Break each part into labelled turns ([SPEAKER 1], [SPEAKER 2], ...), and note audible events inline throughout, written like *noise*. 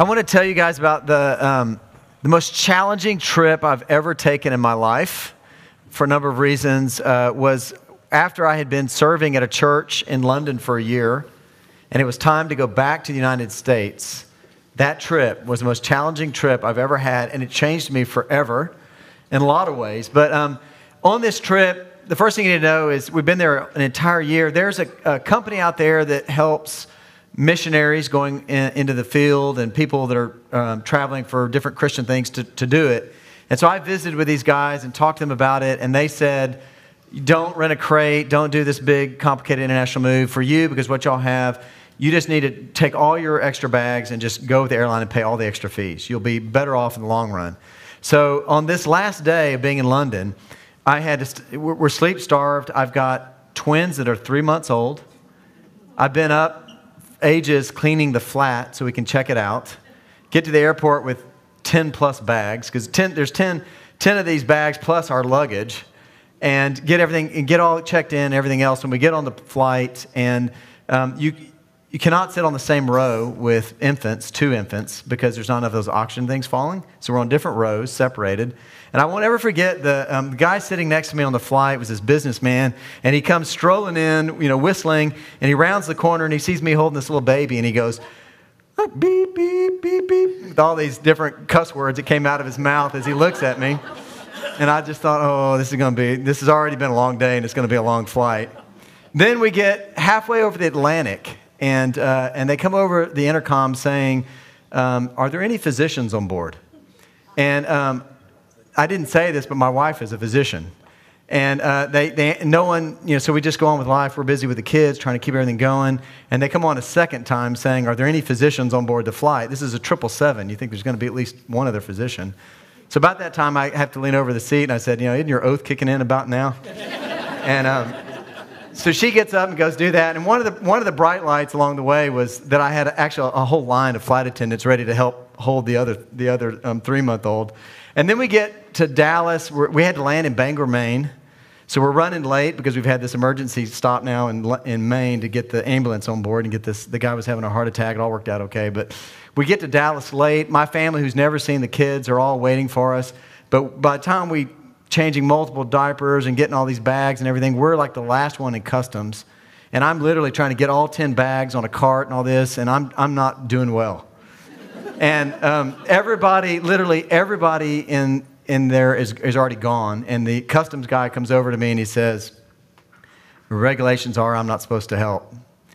[SPEAKER 1] I want to tell you guys about the, um, the most challenging trip I've ever taken in my life for a number of reasons. Uh, was after I had been serving at a church in London for a year, and it was time to go back to the United States. That trip was the most challenging trip I've ever had, and it changed me forever in a lot of ways. But um, on this trip, the first thing you need to know is we've been there an entire year. There's a, a company out there that helps missionaries going in, into the field and people that are um, traveling for different Christian things to, to do it. And so I visited with these guys and talked to them about it, and they said, don't rent a crate, don't do this big, complicated international move for you because what y'all have, you just need to take all your extra bags and just go with the airline and pay all the extra fees. You'll be better off in the long run. So on this last day of being in London, I had to, st- we're sleep starved. I've got twins that are three months old. I've been up ages cleaning the flat so we can check it out. Get to the airport with 10 plus bags, because 10, there's 10, 10 of these bags plus our luggage, and get everything and get all checked in, everything else. When we get on the flight, and um, you, you cannot sit on the same row with infants, two infants, because there's enough of those oxygen things falling. So we're on different rows, separated. And I won't ever forget the, um, the guy sitting next to me on the flight was this businessman, and he comes strolling in, you know, whistling, and he rounds the corner and he sees me holding this little baby, and he goes, oh, beep, beep, beep, beep, with all these different cuss words that came out of his mouth as he looks at me. And I just thought, oh, this is going to be, this has already been a long day, and it's going to be a long flight. Then we get halfway over the Atlantic, and, uh, and they come over the intercom saying, um, Are there any physicians on board? And um, I didn't say this, but my wife is a physician. And uh, they, they, no one, you know, so we just go on with life. We're busy with the kids, trying to keep everything going. And they come on a second time saying, Are there any physicians on board the flight? This is a 777. You think there's going to be at least one other physician. So about that time, I have to lean over the seat and I said, You know, isn't your oath kicking in about now? *laughs* and um, so she gets up and goes do that. And one of, the, one of the bright lights along the way was that I had actually a whole line of flight attendants ready to help hold the other, the other um, three month old. And then we get to Dallas. We're, we had to land in Bangor, Maine. So we're running late because we've had this emergency stop now in, in Maine to get the ambulance on board and get this. The guy was having a heart attack. It all worked out okay. But we get to Dallas late. My family, who's never seen the kids, are all waiting for us. But by the time we changing multiple diapers and getting all these bags and everything, we're like the last one in customs. And I'm literally trying to get all 10 bags on a cart and all this, and I'm, I'm not doing well. And um, everybody, literally everybody in, in there is, is already gone. And the customs guy comes over to me and he says, Regulations are I'm not supposed to help.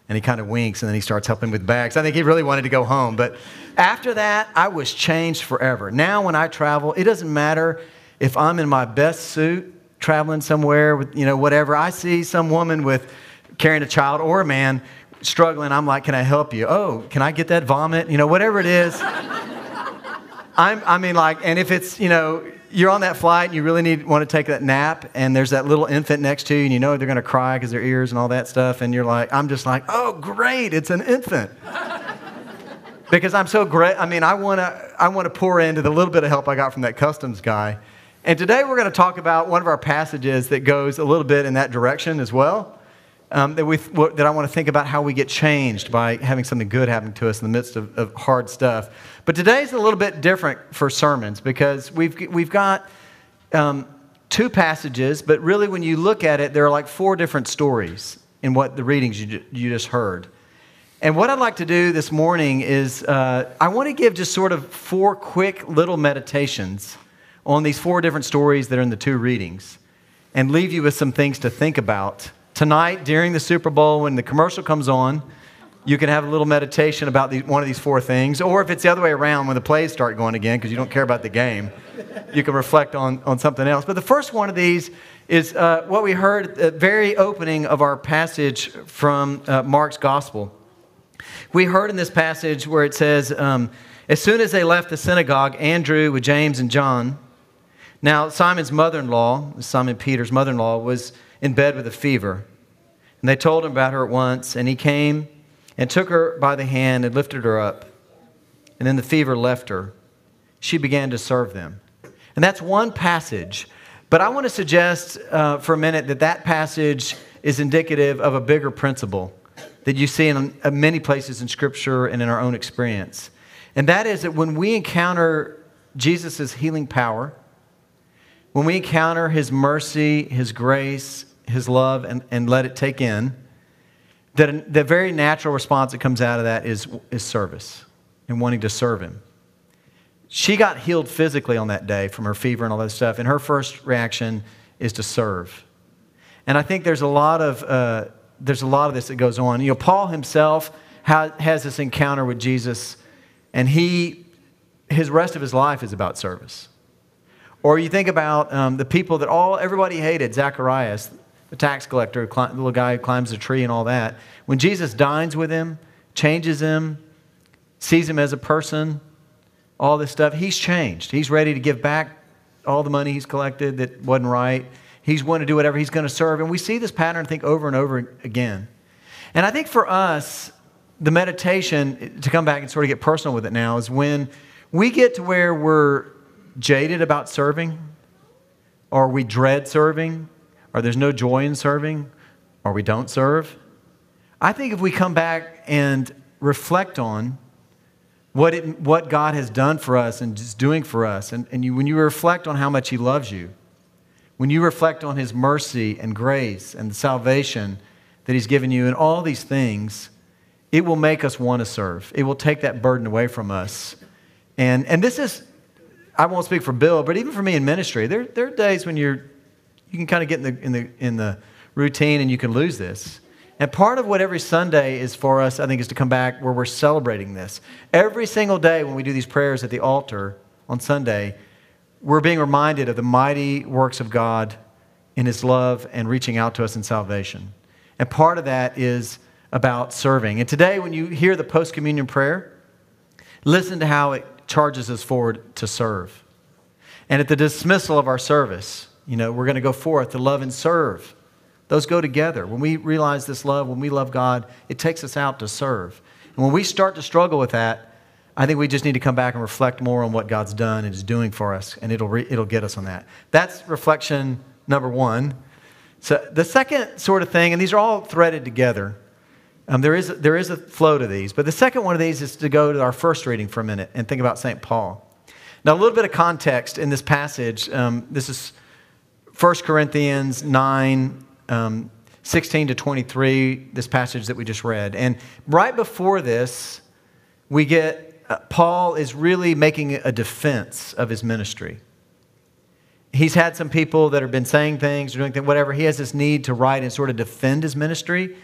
[SPEAKER 1] And he kind of winks and then he starts helping with bags. I think he really wanted to go home. But after that, I was changed forever. Now, when I travel, it doesn't matter if I'm in my best suit traveling somewhere with, you know, whatever. I see some woman with carrying a child or a man struggling, I'm like, can I help you? Oh, can I get that vomit? You know, whatever it is. *laughs* I'm, I mean, like, and if it's, you know, you're on that flight and you really need want to take that nap and there's that little infant next to you and you know they're going to cry because their ears and all that stuff and you're like i'm just like oh great it's an infant *laughs* because i'm so great i mean i want to i want to pour into the little bit of help i got from that customs guy and today we're going to talk about one of our passages that goes a little bit in that direction as well um, that, we, that I want to think about how we get changed by having something good happen to us in the midst of, of hard stuff. But today's a little bit different for sermons because we've, we've got um, two passages, but really when you look at it, there are like four different stories in what the readings you, you just heard. And what I'd like to do this morning is uh, I want to give just sort of four quick little meditations on these four different stories that are in the two readings and leave you with some things to think about tonight during the Super Bowl when the commercial comes on, you can have a little meditation about these, one of these four things. Or if it's the other way around, when the plays start going again, because you don't care about the game, you can reflect on, on something else. But the first one of these is uh, what we heard at the very opening of our passage from uh, Mark's Gospel. We heard in this passage where it says, um, As soon as they left the synagogue, Andrew with James and John, now Simon's mother in law, Simon Peter's mother in law, was in bed with a fever. And they told him about her at once, and he came and took her by the hand and lifted her up. And then the fever left her. She began to serve them. And that's one passage. But I want to suggest uh, for a minute that that passage is indicative of a bigger principle that you see in uh, many places in Scripture and in our own experience. And that is that when we encounter Jesus' healing power, when we encounter his mercy, his grace, his love, and, and let it take in, that the very natural response that comes out of that is, is service and wanting to serve him. She got healed physically on that day from her fever and all that stuff, and her first reaction is to serve. And I think there's a lot of, uh, there's a lot of this that goes on. You know, Paul himself ha- has this encounter with Jesus, and he, his rest of his life is about service. Or you think about um, the people that all everybody hated, Zacharias, the tax collector, the little guy who climbs the tree and all that. When Jesus dines with him, changes him, sees him as a person, all this stuff, he's changed. He's ready to give back all the money he's collected that wasn't right. He's willing to do whatever he's going to serve. And we see this pattern, I think, over and over again. And I think for us, the meditation, to come back and sort of get personal with it now, is when we get to where we're jaded about serving, or we dread serving, or there's no joy in serving, or we don't serve. I think if we come back and reflect on what, it, what God has done for us and is doing for us, and, and you, when you reflect on how much He loves you, when you reflect on His mercy and grace and the salvation that He's given you, and all these things, it will make us want to serve. It will take that burden away from us. And, and this is, I won't speak for Bill, but even for me in ministry, there, there are days when you're, you can kind of get in the, in, the, in the routine and you can lose this. And part of what every Sunday is for us, I think, is to come back where we're celebrating this. Every single day when we do these prayers at the altar on Sunday, we're being reminded of the mighty works of God in His love and reaching out to us in salvation. And part of that is about serving. And today, when you hear the post communion prayer, listen to how it charges us forward to serve. And at the dismissal of our service, you know, we're going to go forth to love and serve. Those go together. When we realize this love, when we love God, it takes us out to serve. And when we start to struggle with that, I think we just need to come back and reflect more on what God's done and is doing for us, and it'll, re- it'll get us on that. That's reflection number one. So the second sort of thing, and these are all threaded together, um, there, is, there is a flow to these, but the second one of these is to go to our first reading for a minute and think about St. Paul. Now, a little bit of context in this passage. Um, this is 1 Corinthians 9, um, 16 to 23, this passage that we just read. And right before this, we get uh, Paul is really making a defense of his ministry. He's had some people that have been saying things or doing things, whatever. He has this need to write and sort of defend his ministry.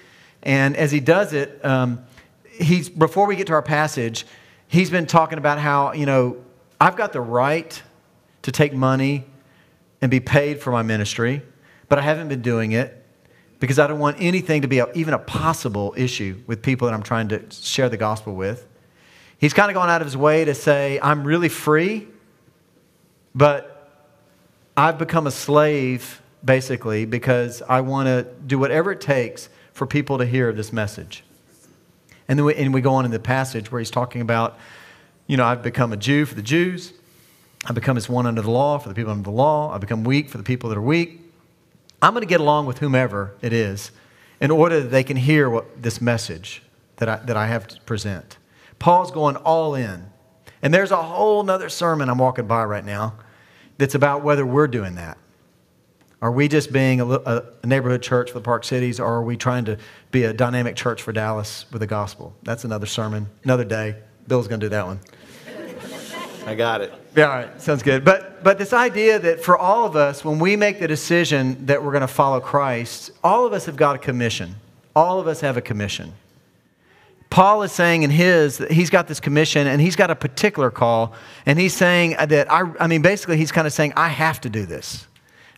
[SPEAKER 1] And as he does it, um, he's, before we get to our passage, he's been talking about how, you know, I've got the right to take money and be paid for my ministry, but I haven't been doing it because I don't want anything to be a, even a possible issue with people that I'm trying to share the gospel with. He's kind of gone out of his way to say, I'm really free, but I've become a slave, basically, because I want to do whatever it takes for people to hear this message. And then we, and we go on in the passage where he's talking about, you know, I've become a Jew for the Jews. I've become as one under the law for the people under the law. I've become weak for the people that are weak. I'm going to get along with whomever it is in order that they can hear what, this message that I, that I have to present. Paul's going all in. And there's a whole nother sermon I'm walking by right now that's about whether we're doing that. Are we just being a, a, neighborhood church for the Park Cities, or are we trying to be a dynamic church for Dallas with the gospel? That's another sermon, another day. Bill's going to do that one.
[SPEAKER 2] I got it.
[SPEAKER 1] Yeah, all right, sounds good. But but this idea that for all of us, when we make the decision that we're going to follow Christ, all of us have got a commission. All of us have a commission. Paul is saying in his that he's got this commission and he's got a particular call, and he's saying that I, I mean, basically, he's kind of saying, I have to do this.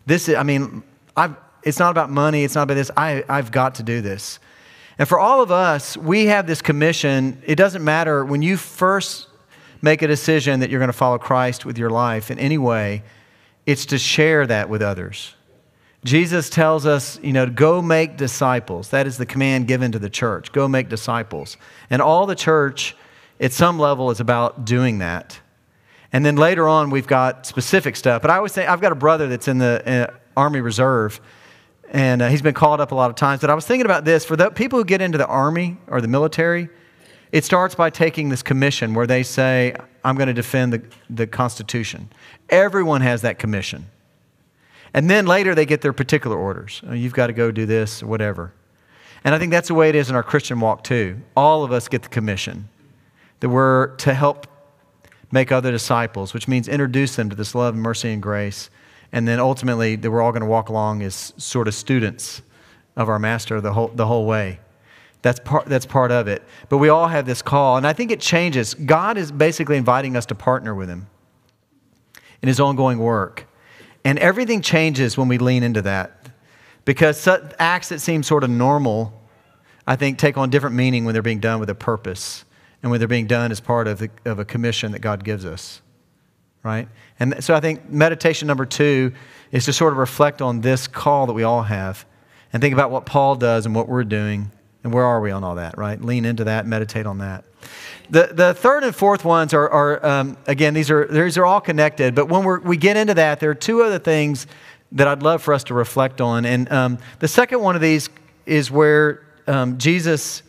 [SPEAKER 1] This is, I mean, I've, it's not about money, it's not about this. I, I've got to do this. And for all of us, we have this commission. It doesn't matter when you first make a decision that you're going to follow Christ with your life in any way, it's to share that with others. Jesus tells us, you know, go make disciples. That is the command given to the church. Go make disciples. And all the church, at some level, is about doing that. And then later on, we've got specific stuff. But I always say, I've got a brother that's in the uh, Army Reserve, and uh, he's been called up a lot of times. But I was thinking about this for the people who get into the Army or the military, It starts by taking this commission where they say, I'm going to defend the, the Constitution. Everyone has that commission. And then later they get their particular orders. Oh, you've got to go do this or whatever. And I think that's the way it is in our Christian walk too. All of us get the commission that we're to help make other disciples, which means introduce them to this love, and mercy, and grace. And then ultimately that we're all going to walk along as sort of students of our master the whole, the whole way. That's part, that's part of it. But we all have this call, and I think it changes. God is basically inviting us to partner with Him in His ongoing work. And everything changes when we lean into that. Because acts that seem sort of normal, I think, take on different meaning when they're being done with a purpose and when they're being done as part of, the, of a commission that God gives us. Right? And so I think meditation number two is to sort of reflect on this call that we all have and think about what Paul does and what we're doing and where are we on all that, right? Lean into that, meditate on that. The, the third and fourth ones are, are um, again, these are, these are all connected, but when we're, we get into that, there are two other things that I'd love for us to reflect on. And um, the second one of these is where um, Jesus,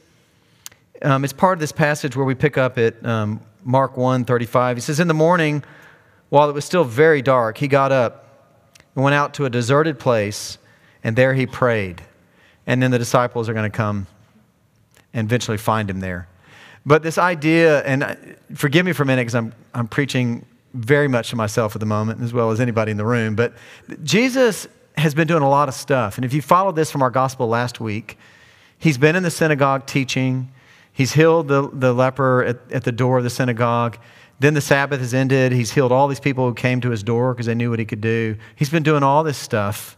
[SPEAKER 1] um, it's part of this passage where we pick up at um, Mark 1 35. He says, In the morning, while it was still very dark, he got up and went out to a deserted place, and there he prayed. And then the disciples are going to come and eventually find him there. But this idea, and forgive me for a minute because I'm, I'm preaching very much to myself at the moment, as well as anybody in the room, but Jesus has been doing a lot of stuff. And if you followed this from our gospel last week, he's been in the synagogue teaching, he's healed the, the leper at, at the door of the synagogue. Then the Sabbath has ended. He's healed all these people who came to his door because they knew what he could do. He's been doing all this stuff.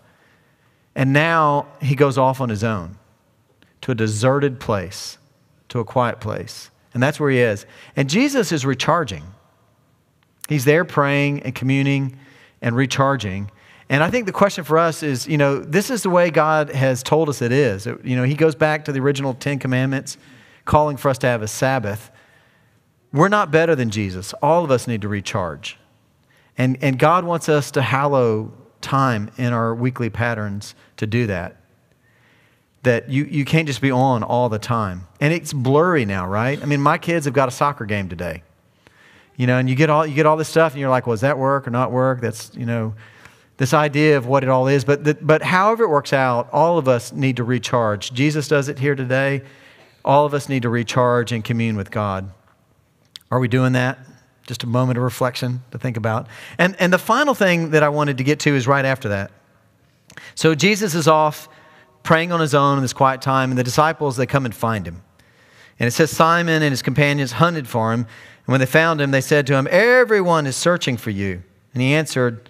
[SPEAKER 1] And now he goes off on his own to a deserted place, to a quiet place. And that's where he is. And Jesus is recharging. He's there praying and communing and recharging. And I think the question for us is, you know, this is the way God has told us it is. You know, he goes back to the original 10 commandments, calling for us to have a Sabbath. We're not better than Jesus. All of us need to recharge. And, and God wants us to hallow time in our weekly patterns to do that that you, you can't just be on all the time. And it's blurry now, right? I mean, my kids have got a soccer game today. You know, and you get all you get all this stuff and you're like, well, does that work or not work? That's, you know, this idea of what it all is. But, the, but however it works out, all of us need to recharge. Jesus does it here today. All of us need to recharge and commune with God. Are we doing that? Just a moment of reflection to think about. And, and the final thing that I wanted to get to is right after that. So Jesus is off praying on his own in this quiet time, and the disciples, they come and find him. And it says Simon and his companions hunted for him, and when they found him, they said to him, Everyone is searching for you. And he answered,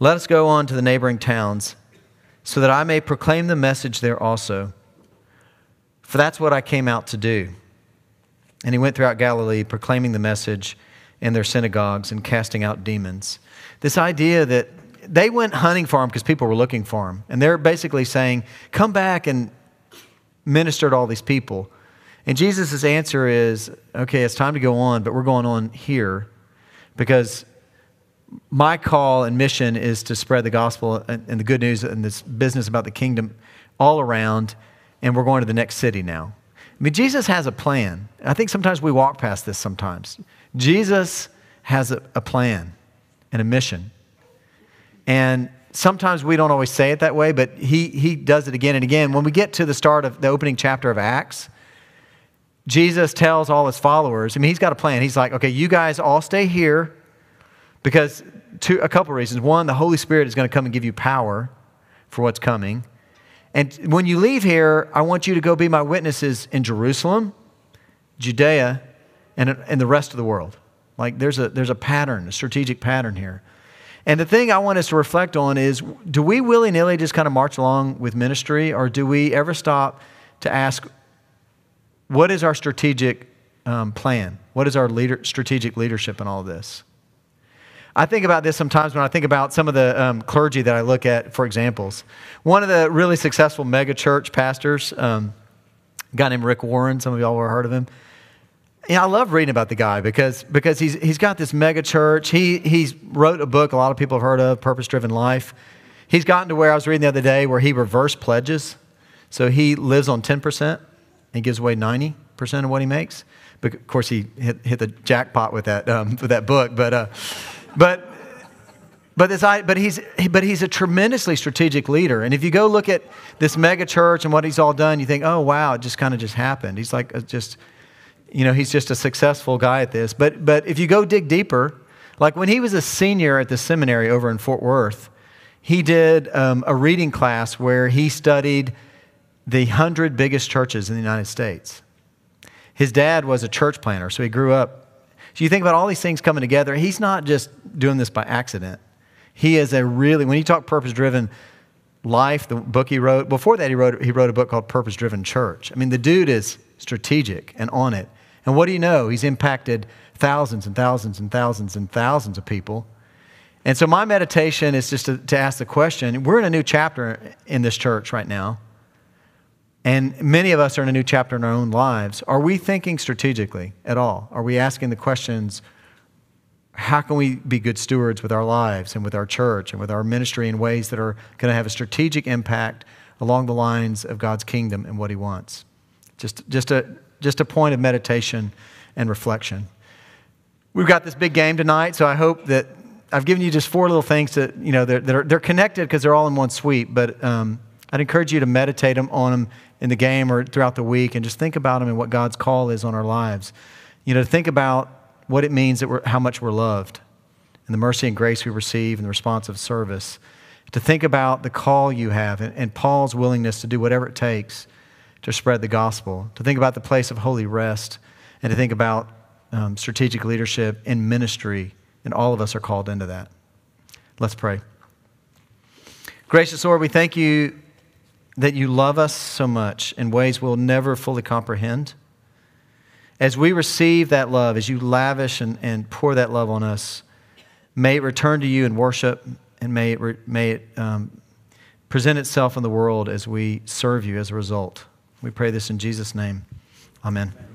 [SPEAKER 1] Let us go on to the neighboring towns, so that I may proclaim the message there also. For that's what I came out to do. And he went throughout Galilee, proclaiming the message in their synagogues and casting out demons. This idea that they went hunting for him because people were looking for him. And they're basically saying, Come back and minister to all these people. And Jesus' answer is, Okay, it's time to go on, but we're going on here because my call and mission is to spread the gospel and, the good news and this business about the kingdom all around, and we're going to the next city now. I mean, Jesus has a plan. I think sometimes we walk past this sometimes. Jesus has a, a plan and a mission. And sometimes we don't always say it that way, but he, he does it again and again. When we get to the start of the opening chapter of Acts, Jesus tells all his followers, I mean, he's got a plan. He's like, okay, you guys all stay here because two, a couple reasons. One, the Holy Spirit is going to come and give you power for what's coming. And when you leave here, I want you to go be my witnesses in Jerusalem, Judea, and in the rest of the world. Like there's a, there's a pattern, a strategic pattern here. And the thing I want us to reflect on is do we willy nilly just kind of march along with ministry, or do we ever stop to ask, what is our strategic um, plan? What is our leader, strategic leadership in all of this? I think about this sometimes when I think about some of the um, clergy that I look at for examples. One of the really successful mega church pastors, um, a guy named Rick Warren, some of y'all have heard of him. Yeah, I love reading about the guy because, because he's, he's got this mega church. He he's wrote a book a lot of people have heard of, Purpose Driven Life. He's gotten to where I was reading the other day where he reverse pledges. So he lives on 10%, and gives away 90%. of what he makes. But of course, he hit, hit the jackpot with that, um, with that book. But, uh, but, but, this, but, he's, but he's a tremendously strategic leader. And if you go look at this mega church and what he's all done, you think, oh, wow, it just kind of just happened. He's like, a, just, you know, he's just a successful guy at this. But, but if you go dig deeper, like when he was a senior at the seminary over in Fort Worth, he did um, a reading class where he studied the 100 biggest churches in the United States. His dad was a church planter, so he grew up. So you think about all these things coming together. He's not just doing this by accident. He is a really, when you talk purpose driven life, the book he wrote, before that, he wrote, he wrote a book called Purpose Driven Church. I mean, the dude is strategic and on it. And what do you know? He's impacted thousands and thousands and thousands and thousands of people. And so my meditation is just to, to ask the question we're in a new chapter in this church right now. And many of us are in a new chapter in our own lives. Are we thinking strategically at all? Are we asking the questions how can we be good stewards with our lives and with our church and with our ministry in ways that are going to have a strategic impact along the lines of God's kingdom and what He wants? Just, just, a, just a point of meditation and reflection. We've got this big game tonight, so I hope that I've given you just four little things that, you know, they're, they're, they're connected because they're all in one sweep, but um, I'd encourage you to meditate on them in the game or throughout the week and just think about them and what God's call is on our lives. You know, to think about what it means that we're, how much we're loved and the mercy and grace we receive and the response of service. To think about the call you have and, and Paul's willingness to do whatever it takes to spread the gospel. To think about the place of holy rest and to think about um, strategic leadership in ministry. And all of us are called into that. Let's pray. Gracious Lord, we thank you that you love us so much in ways we'll never fully comprehend. As we receive that love, as you lavish and, and pour that love on us, may it return to you in worship and may it, re, may it um, present itself in the world as we serve you as a result. We pray this in Jesus' name. Amen.